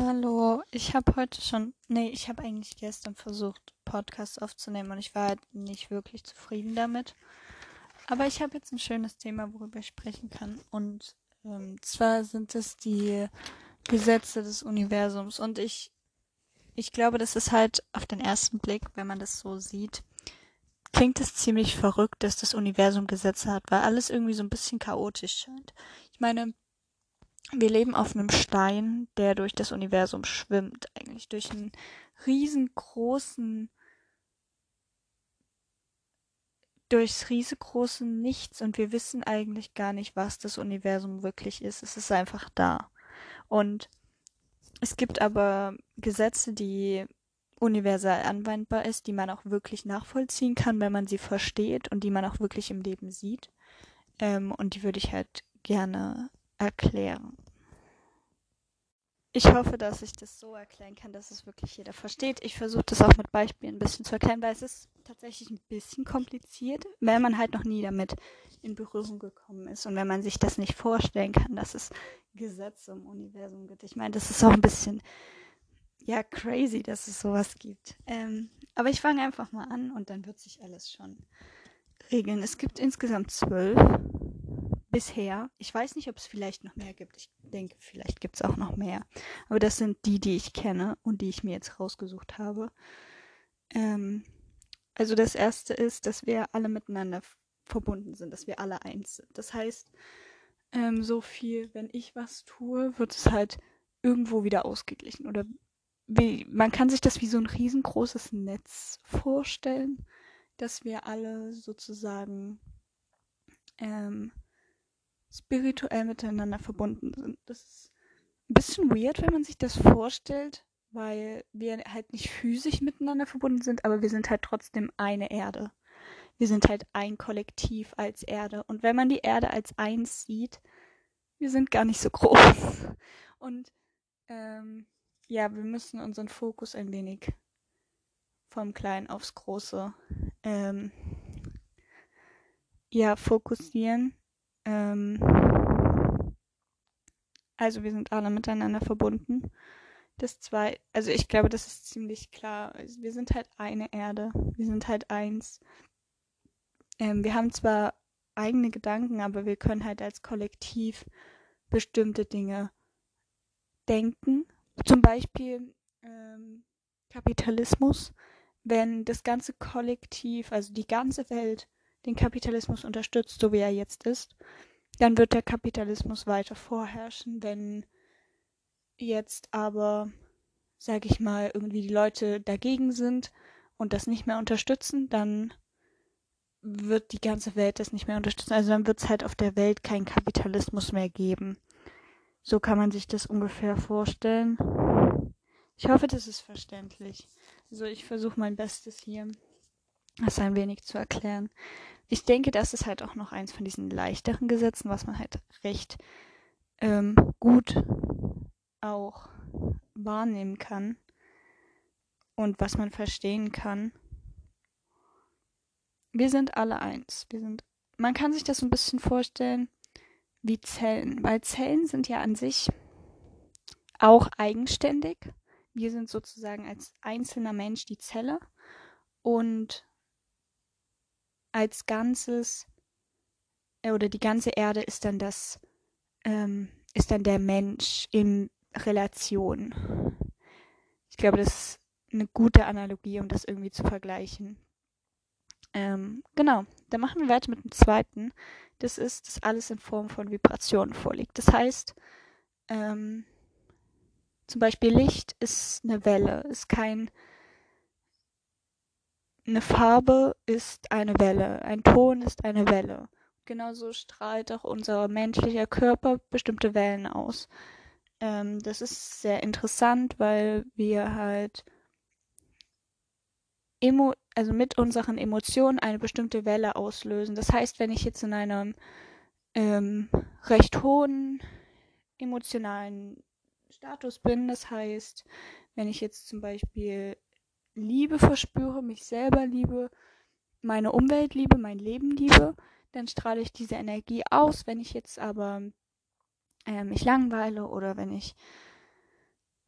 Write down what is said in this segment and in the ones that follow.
Hallo, ich habe heute schon, nee, ich habe eigentlich gestern versucht, Podcasts aufzunehmen und ich war halt nicht wirklich zufrieden damit. Aber ich habe jetzt ein schönes Thema, worüber ich sprechen kann. Und ähm, zwar sind es die Gesetze des Universums. Und ich, ich glaube, das ist halt auf den ersten Blick, wenn man das so sieht, klingt es ziemlich verrückt, dass das Universum Gesetze hat, weil alles irgendwie so ein bisschen chaotisch scheint. Ich meine, wir leben auf einem Stein, der durch das Universum schwimmt, eigentlich durch einen riesengroßen, durchs riesengroße Nichts und wir wissen eigentlich gar nicht, was das Universum wirklich ist. Es ist einfach da. Und es gibt aber Gesetze, die universal anwendbar ist, die man auch wirklich nachvollziehen kann, wenn man sie versteht und die man auch wirklich im Leben sieht. Ähm, und die würde ich halt gerne erklären. Ich hoffe, dass ich das so erklären kann, dass es wirklich jeder versteht. Ich versuche das auch mit Beispielen ein bisschen zu erklären, weil es ist tatsächlich ein bisschen kompliziert, wenn man halt noch nie damit in Berührung gekommen ist und wenn man sich das nicht vorstellen kann, dass es Gesetze im Universum gibt. Ich meine, das ist auch ein bisschen ja crazy, dass es sowas gibt. Ähm, aber ich fange einfach mal an und dann wird sich alles schon regeln. Es gibt insgesamt zwölf bisher. Ich weiß nicht, ob es vielleicht noch mehr gibt. Ich denke, vielleicht gibt es auch noch mehr. Aber das sind die, die ich kenne und die ich mir jetzt rausgesucht habe. Ähm, also das erste ist, dass wir alle miteinander verbunden sind, dass wir alle eins sind. Das heißt, ähm, so viel, wenn ich was tue, wird es halt irgendwo wieder ausgeglichen. Oder wie, man kann sich das wie so ein riesengroßes Netz vorstellen, dass wir alle sozusagen ähm, spirituell miteinander verbunden sind. Das ist ein bisschen weird, wenn man sich das vorstellt, weil wir halt nicht physisch miteinander verbunden sind, aber wir sind halt trotzdem eine Erde. Wir sind halt ein Kollektiv als Erde. Und wenn man die Erde als eins sieht, wir sind gar nicht so groß. Und ähm, ja, wir müssen unseren Fokus ein wenig vom Kleinen aufs Große ähm, ja, fokussieren. Ähm, also wir sind alle miteinander verbunden. Das zwei, also ich glaube, das ist ziemlich klar. Also wir sind halt eine Erde. Wir sind halt eins. Ähm, wir haben zwar eigene Gedanken, aber wir können halt als Kollektiv bestimmte Dinge denken. Zum Beispiel ähm, Kapitalismus. Wenn das ganze Kollektiv, also die ganze Welt, den Kapitalismus unterstützt, so wie er jetzt ist, dann wird der Kapitalismus weiter vorherrschen. Wenn jetzt aber, sag ich mal, irgendwie die Leute dagegen sind und das nicht mehr unterstützen, dann wird die ganze Welt das nicht mehr unterstützen. Also dann wird es halt auf der Welt keinen Kapitalismus mehr geben. So kann man sich das ungefähr vorstellen. Ich hoffe, das ist verständlich. Also ich versuche mein Bestes hier, das ein wenig zu erklären ich denke, das ist halt auch noch eins von diesen leichteren Gesetzen, was man halt recht ähm, gut auch wahrnehmen kann und was man verstehen kann. Wir sind alle eins. Wir sind, man kann sich das so ein bisschen vorstellen wie Zellen, weil Zellen sind ja an sich auch eigenständig. Wir sind sozusagen als einzelner Mensch die Zelle und als Ganzes äh, oder die ganze Erde ist dann das, ähm, ist dann der Mensch in Relation. Ich glaube, das ist eine gute Analogie, um das irgendwie zu vergleichen. Ähm, genau, dann machen wir weiter mit dem zweiten. Das ist, dass alles in Form von Vibrationen vorliegt. Das heißt, ähm, zum Beispiel Licht ist eine Welle, ist kein eine Farbe ist eine Welle, ein Ton ist eine Welle. Genauso strahlt auch unser menschlicher Körper bestimmte Wellen aus. Ähm, das ist sehr interessant, weil wir halt emo also mit unseren Emotionen eine bestimmte Welle auslösen. Das heißt, wenn ich jetzt in einem ähm, recht hohen emotionalen Status bin, das heißt, wenn ich jetzt zum Beispiel Liebe verspüre, mich selber liebe, meine Umwelt liebe, mein Leben liebe, dann strahle ich diese Energie aus. Wenn ich jetzt aber äh, mich langweile oder wenn ich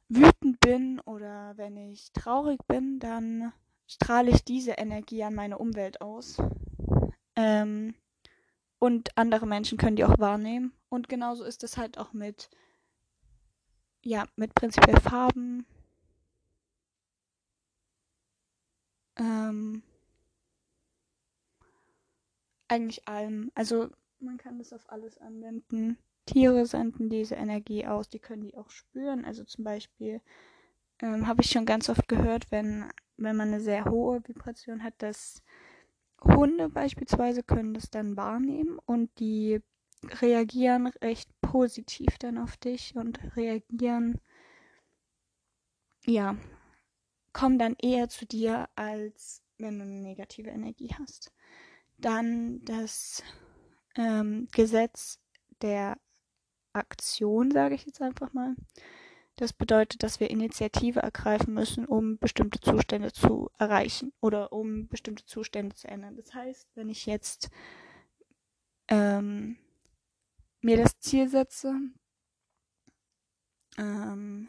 wütend bin oder wenn ich traurig bin, dann strahle ich diese Energie an meine Umwelt aus. Ähm, und andere Menschen können die auch wahrnehmen. Und genauso ist es halt auch mit, ja, mit prinzipiell Farben. Ähm, eigentlich allem. Also man kann das auf alles anwenden. Tiere senden diese Energie aus, die können die auch spüren. Also zum Beispiel ähm, habe ich schon ganz oft gehört, wenn, wenn man eine sehr hohe Vibration hat, dass Hunde beispielsweise können das dann wahrnehmen und die reagieren recht positiv dann auf dich und reagieren, ja, kommen dann eher zu dir, als wenn du eine negative Energie hast. Dann das ähm, Gesetz der Aktion, sage ich jetzt einfach mal. Das bedeutet, dass wir Initiative ergreifen müssen, um bestimmte Zustände zu erreichen oder um bestimmte Zustände zu ändern. Das heißt, wenn ich jetzt ähm, mir das Ziel setze, ähm,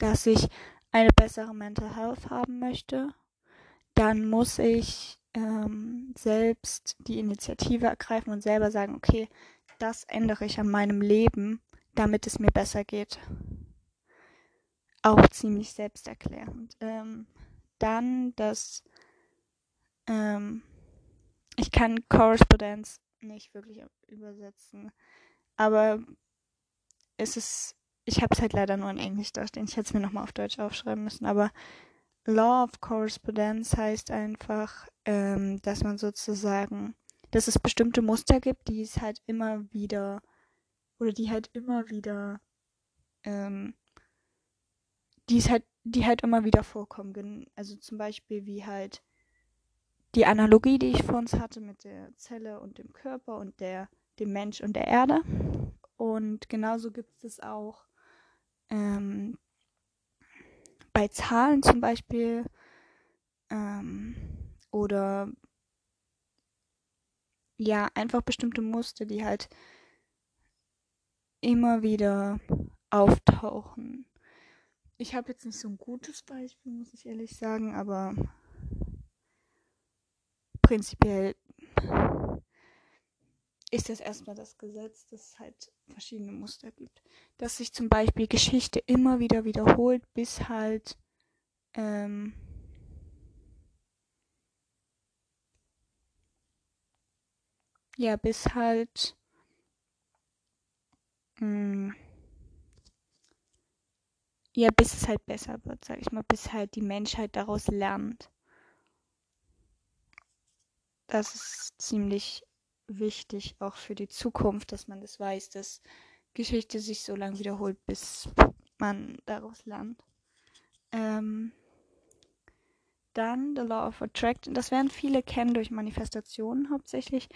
dass ich eine bessere Mental Health haben möchte, dann muss ich ähm, selbst die Initiative ergreifen und selber sagen, okay, das ändere ich an meinem Leben, damit es mir besser geht. Auch ziemlich selbsterklärend. Ähm, dann das, ähm, ich kann Korrespondenz nicht wirklich übersetzen, aber es ist, ich habe es halt leider nur in Englisch da stehen. Ich hätte es mir nochmal auf Deutsch aufschreiben müssen, aber Law of Correspondence heißt einfach, ähm, dass man sozusagen, dass es bestimmte Muster gibt, die es halt immer wieder, oder die halt immer wieder, ähm, die es halt, die halt immer wieder vorkommen. Also zum Beispiel wie halt die Analogie, die ich vor uns hatte mit der Zelle und dem Körper und der, dem Mensch und der Erde. Und genauso gibt es auch ähm, bei Zahlen zum Beispiel ähm, oder ja, einfach bestimmte Muster, die halt immer wieder auftauchen. Ich habe jetzt nicht so ein gutes Beispiel, muss ich ehrlich sagen, aber prinzipiell ist das erstmal das Gesetz, dass es halt verschiedene Muster gibt. Dass sich zum Beispiel Geschichte immer wieder wiederholt, bis halt ähm, ja, bis halt mm, ja, bis es halt besser wird, sag ich mal, bis halt die Menschheit daraus lernt. Das ist ziemlich wichtig, auch für die Zukunft, dass man das weiß, dass Geschichte sich so lange wiederholt, bis man daraus lernt. Ähm, dann The Law of Attraction. Das werden viele kennen durch Manifestationen hauptsächlich.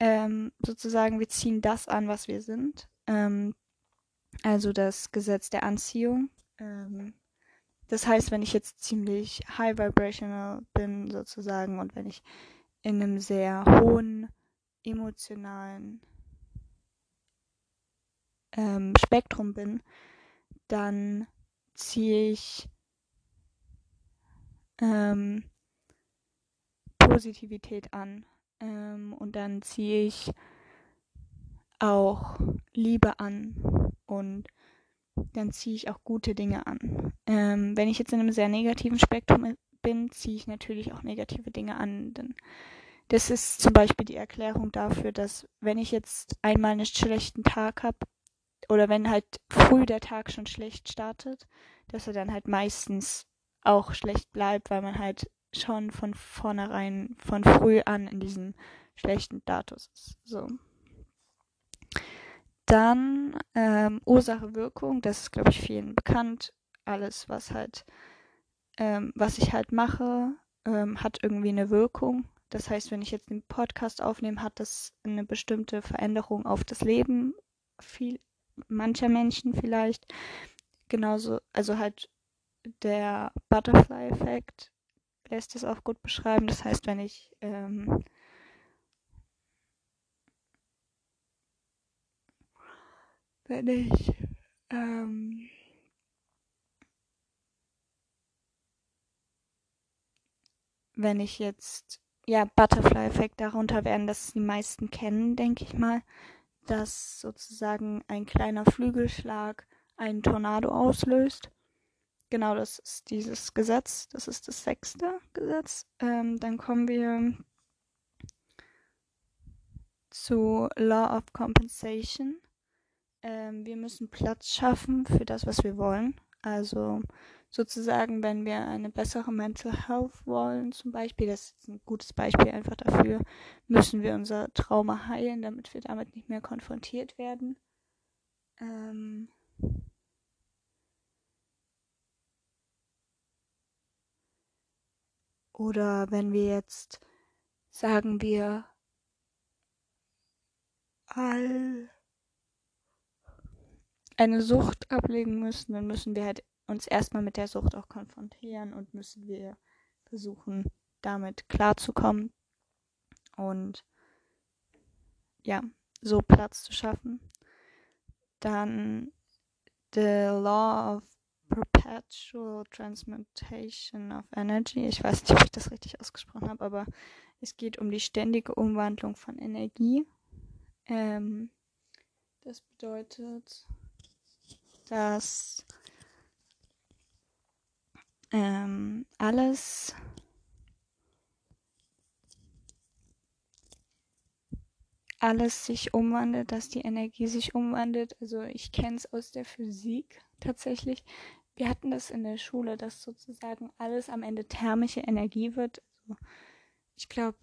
Ähm, sozusagen, wir ziehen das an, was wir sind. Ähm, also das Gesetz der Anziehung. Ähm, das heißt, wenn ich jetzt ziemlich high vibrational bin, sozusagen, und wenn ich in einem sehr hohen emotionalen ähm, Spektrum bin, dann ziehe ich ähm, Positivität an ähm, und dann ziehe ich auch Liebe an und dann ziehe ich auch gute Dinge an. Ähm, wenn ich jetzt in einem sehr negativen Spektrum bin, ziehe ich natürlich auch negative Dinge an. Denn das ist zum Beispiel die Erklärung dafür, dass wenn ich jetzt einmal einen schlechten Tag habe oder wenn halt früh der Tag schon schlecht startet, dass er dann halt meistens auch schlecht bleibt, weil man halt schon von vornherein, von früh an in diesem schlechten Status ist. So. Dann ähm, Ursache-Wirkung, das ist, glaube ich, vielen bekannt. Alles, was halt, ähm, was ich halt mache, ähm, hat irgendwie eine Wirkung. Das heißt, wenn ich jetzt den Podcast aufnehme, hat das eine bestimmte Veränderung auf das Leben viel, mancher Menschen vielleicht. Genauso, also halt der Butterfly-Effekt lässt es auch gut beschreiben. Das heißt, wenn ich ähm, wenn ich ähm, wenn ich jetzt ja Butterfly-Effekt darunter werden, dass die meisten kennen, denke ich mal, dass sozusagen ein kleiner Flügelschlag einen Tornado auslöst. Genau, das ist dieses Gesetz. Das ist das sechste Gesetz. Ähm, dann kommen wir zu Law of Compensation. Ähm, wir müssen Platz schaffen für das, was wir wollen. Also sozusagen, wenn wir eine bessere Mental Health wollen, zum Beispiel, das ist ein gutes Beispiel einfach dafür, müssen wir unser Trauma heilen, damit wir damit nicht mehr konfrontiert werden. Ähm Oder wenn wir jetzt sagen wir all eine Sucht ablegen müssen, dann müssen wir halt uns erstmal mit der Sucht auch konfrontieren und müssen wir versuchen, damit klarzukommen und ja, so Platz zu schaffen. Dann the law of perpetual transmutation of energy. Ich weiß nicht, ob ich das richtig ausgesprochen habe, aber es geht um die ständige Umwandlung von Energie. Ähm, das bedeutet, dass ähm, alles alles sich umwandelt, dass die Energie sich umwandelt. Also ich kenne es aus der Physik tatsächlich. Wir hatten das in der Schule, dass sozusagen alles am Ende thermische Energie wird. Also ich glaube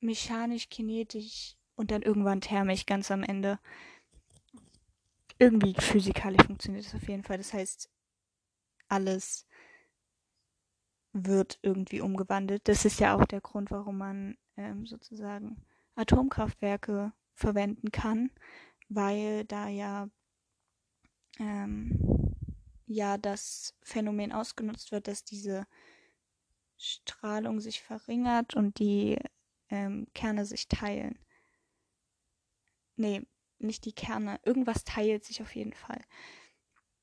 mechanisch, kinetisch und dann irgendwann thermisch ganz am Ende irgendwie physikalisch funktioniert das auf jeden Fall. Das heißt, alles wird irgendwie umgewandelt. Das ist ja auch der Grund, warum man ähm, sozusagen Atomkraftwerke verwenden kann, weil da ja ähm, ja das Phänomen ausgenutzt wird, dass diese Strahlung sich verringert und die ähm, Kerne sich teilen. Nee, nicht die Kerne. Irgendwas teilt sich auf jeden Fall.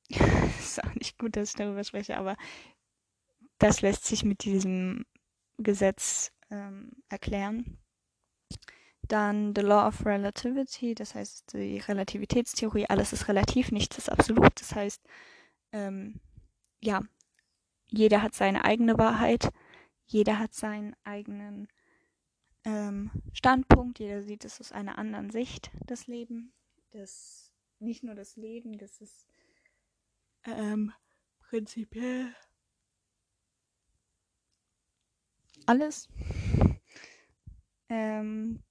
ist auch nicht gut, dass ich darüber spreche, aber das lässt sich mit diesem Gesetz ähm, erklären. Dann the Law of Relativity, das heißt die Relativitätstheorie, alles ist relativ, nichts ist absolut. Das heißt, ähm, ja, jeder hat seine eigene Wahrheit, jeder hat seinen eigenen ähm, Standpunkt, jeder sieht es aus einer anderen Sicht, das Leben. Das, nicht nur das Leben, das ist ähm, prinzipiell alles. Ähm,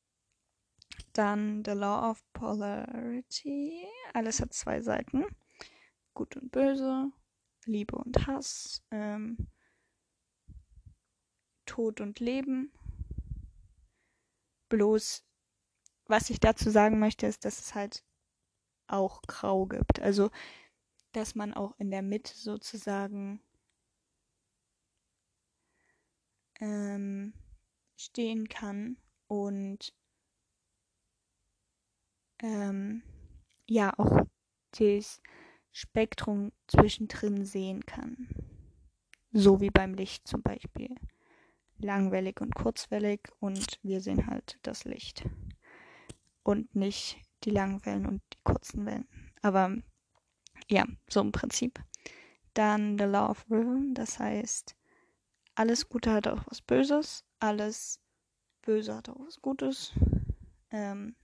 dann The Law of Polarity. Alles hat zwei Seiten. Gut und Böse, Liebe und Hass, ähm, Tod und Leben. Bloß, was ich dazu sagen möchte, ist, dass es halt auch grau gibt. Also, dass man auch in der Mitte sozusagen ähm, stehen kann und ähm, ja auch das Spektrum zwischendrin sehen kann. So wie beim Licht zum Beispiel. Langwellig und kurzwellig und wir sehen halt das Licht. Und nicht die langen Wellen und die kurzen Wellen. Aber ja, so im Prinzip. Dann The Law of Rhythm, das heißt, alles Gute hat auch was Böses, alles Böse hat auch was Gutes. Ähm,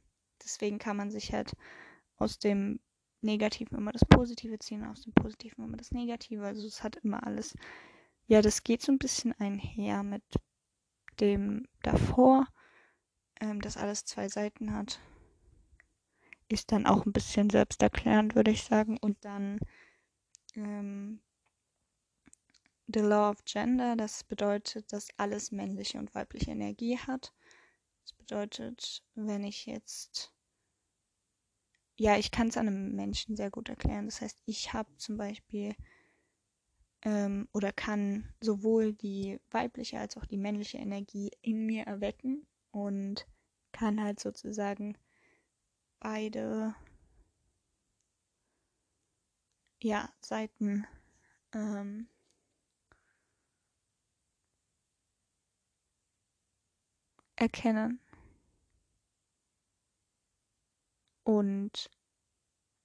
deswegen kann man sich halt aus dem Negativen immer das Positive ziehen, aus dem Positiven immer das Negative. Also es hat immer alles. Ja, das geht so ein bisschen einher mit dem davor, ähm, das alles zwei Seiten hat. Ist dann auch ein bisschen selbsterklärend, würde ich sagen. Und dann ähm, The Law of Gender, das bedeutet, dass alles männliche und weibliche Energie hat. Das bedeutet, wenn ich jetzt ja, ich kann es einem Menschen sehr gut erklären. Das heißt, ich habe zum Beispiel ähm, oder kann sowohl die weibliche als auch die männliche Energie in mir erwecken und kann halt sozusagen beide ja, Seiten ähm, erkennen und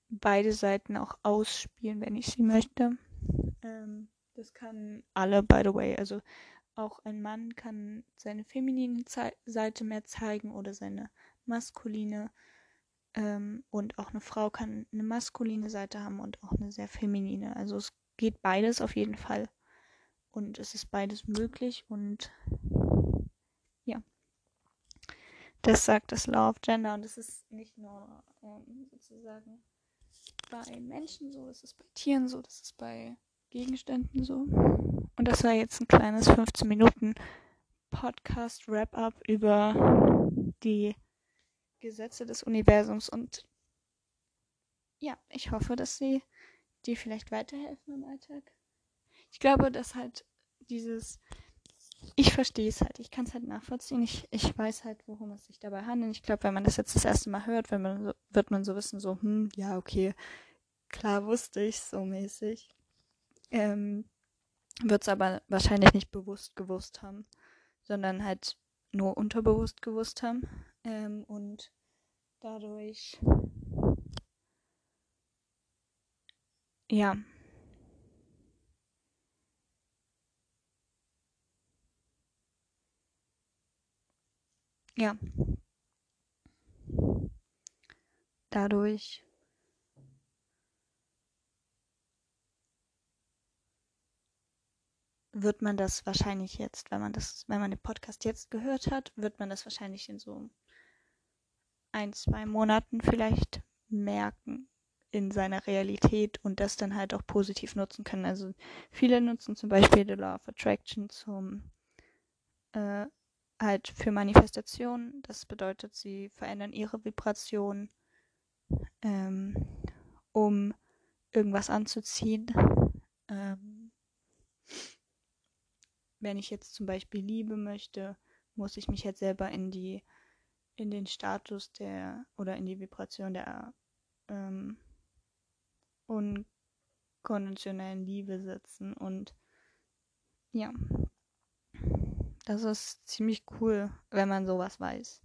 beide Seiten auch ausspielen, wenn ich sie möchte. Ähm, das kann alle, by the way. Also auch ein Mann kann seine feminine Seite mehr zeigen oder seine maskuline. Ähm, und auch eine Frau kann eine maskuline Seite haben und auch eine sehr feminine. Also es geht beides auf jeden Fall. Und es ist beides möglich und ja. Das sagt das Law of Gender und es ist nicht nur ähm, sozusagen bei Menschen so, das ist bei Tieren so, das ist bei Gegenständen so. Und das war jetzt ein kleines 15 Minuten Podcast Wrap-up über die Gesetze des Universums und ja, ich hoffe, dass sie dir vielleicht weiterhelfen im Alltag. Ich glaube, dass halt dieses ich verstehe es halt, ich kann es halt nachvollziehen. Ich, ich weiß halt, worum es sich dabei handelt. Ich glaube, wenn man das jetzt das erste Mal hört, man so, wird man so wissen, so, hm, ja, okay, klar wusste ich so mäßig. Ähm, wird es aber wahrscheinlich nicht bewusst gewusst haben, sondern halt nur unterbewusst gewusst haben. Ähm, und dadurch, ja, ja, dadurch wird man das wahrscheinlich jetzt, wenn man das, wenn man den Podcast jetzt gehört hat, wird man das wahrscheinlich in so ein, zwei Monaten vielleicht merken in seiner Realität und das dann halt auch positiv nutzen können. Also viele nutzen zum Beispiel The Law of Attraction zum äh, halt für Manifestation. Das bedeutet, sie verändern ihre Vibration, ähm, um irgendwas anzuziehen. Ähm, wenn ich jetzt zum Beispiel Liebe möchte, muss ich mich jetzt selber in die, in den Status der oder in die Vibration der ähm, unkonventionellen Liebe setzen und ja, das ist ziemlich cool, wenn man sowas weiß.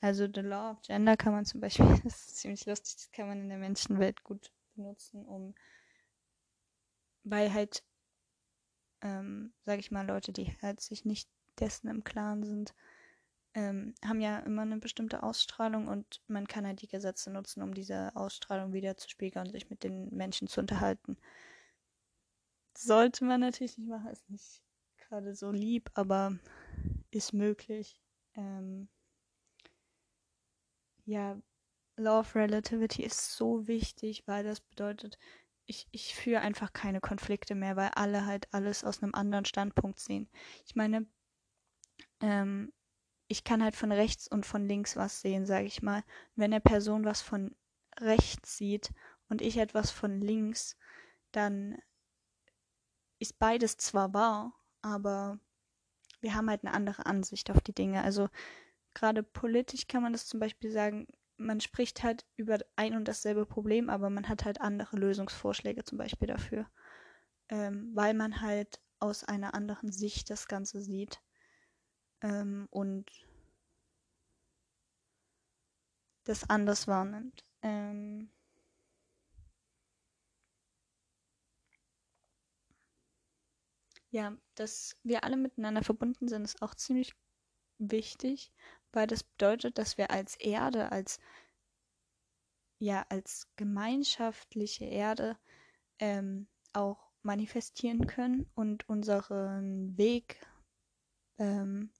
Also The Law of Gender kann man zum Beispiel, das ist ziemlich lustig, das kann man in der Menschenwelt gut benutzen, um weil halt ähm, sage ich mal, Leute, die halt sich nicht dessen im Klaren sind, ähm, haben ja immer eine bestimmte Ausstrahlung und man kann halt die Gesetze nutzen, um diese Ausstrahlung wieder zu spiegeln und sich mit den Menschen zu unterhalten. Sollte man natürlich nicht machen, ist nicht gerade so lieb, aber ist möglich. Ähm, ja, Law of Relativity ist so wichtig, weil das bedeutet, ich, ich führe einfach keine Konflikte mehr, weil alle halt alles aus einem anderen Standpunkt sehen. Ich meine, ähm, ich kann halt von rechts und von links was sehen, sage ich mal. Wenn eine Person was von rechts sieht und ich etwas von links, dann ist beides zwar wahr, aber wir haben halt eine andere Ansicht auf die Dinge. Also gerade politisch kann man das zum Beispiel sagen, man spricht halt über ein und dasselbe Problem, aber man hat halt andere Lösungsvorschläge zum Beispiel dafür. Ähm, weil man halt aus einer anderen Sicht das Ganze sieht. Ähm, und das anders wahrnimmt. Ähm, ja, dass wir alle miteinander verbunden sind, ist auch ziemlich wichtig, weil das bedeutet, dass wir als Erde, als ja, als gemeinschaftliche Erde ähm, auch manifestieren können und unseren Weg ähm,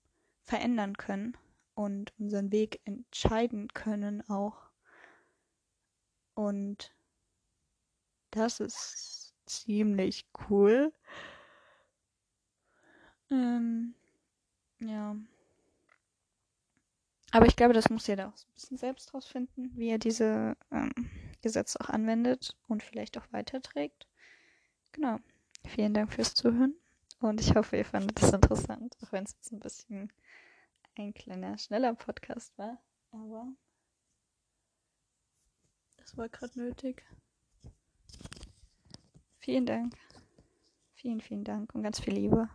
verändern können und unseren Weg entscheiden können auch. Und das ist ziemlich cool. Ähm, ja. Aber ich glaube, das muss jeder auch so ein bisschen selbst rausfinden, wie er diese ähm, Gesetze auch anwendet und vielleicht auch weiterträgt. Genau. Vielen Dank fürs Zuhören und ich hoffe, ihr fandet es interessant, auch wenn es jetzt ein bisschen ein kleiner, schneller Podcast war. Aber Das war gerade nötig. Vielen Dank. Vielen, vielen Dank und ganz viel Liebe.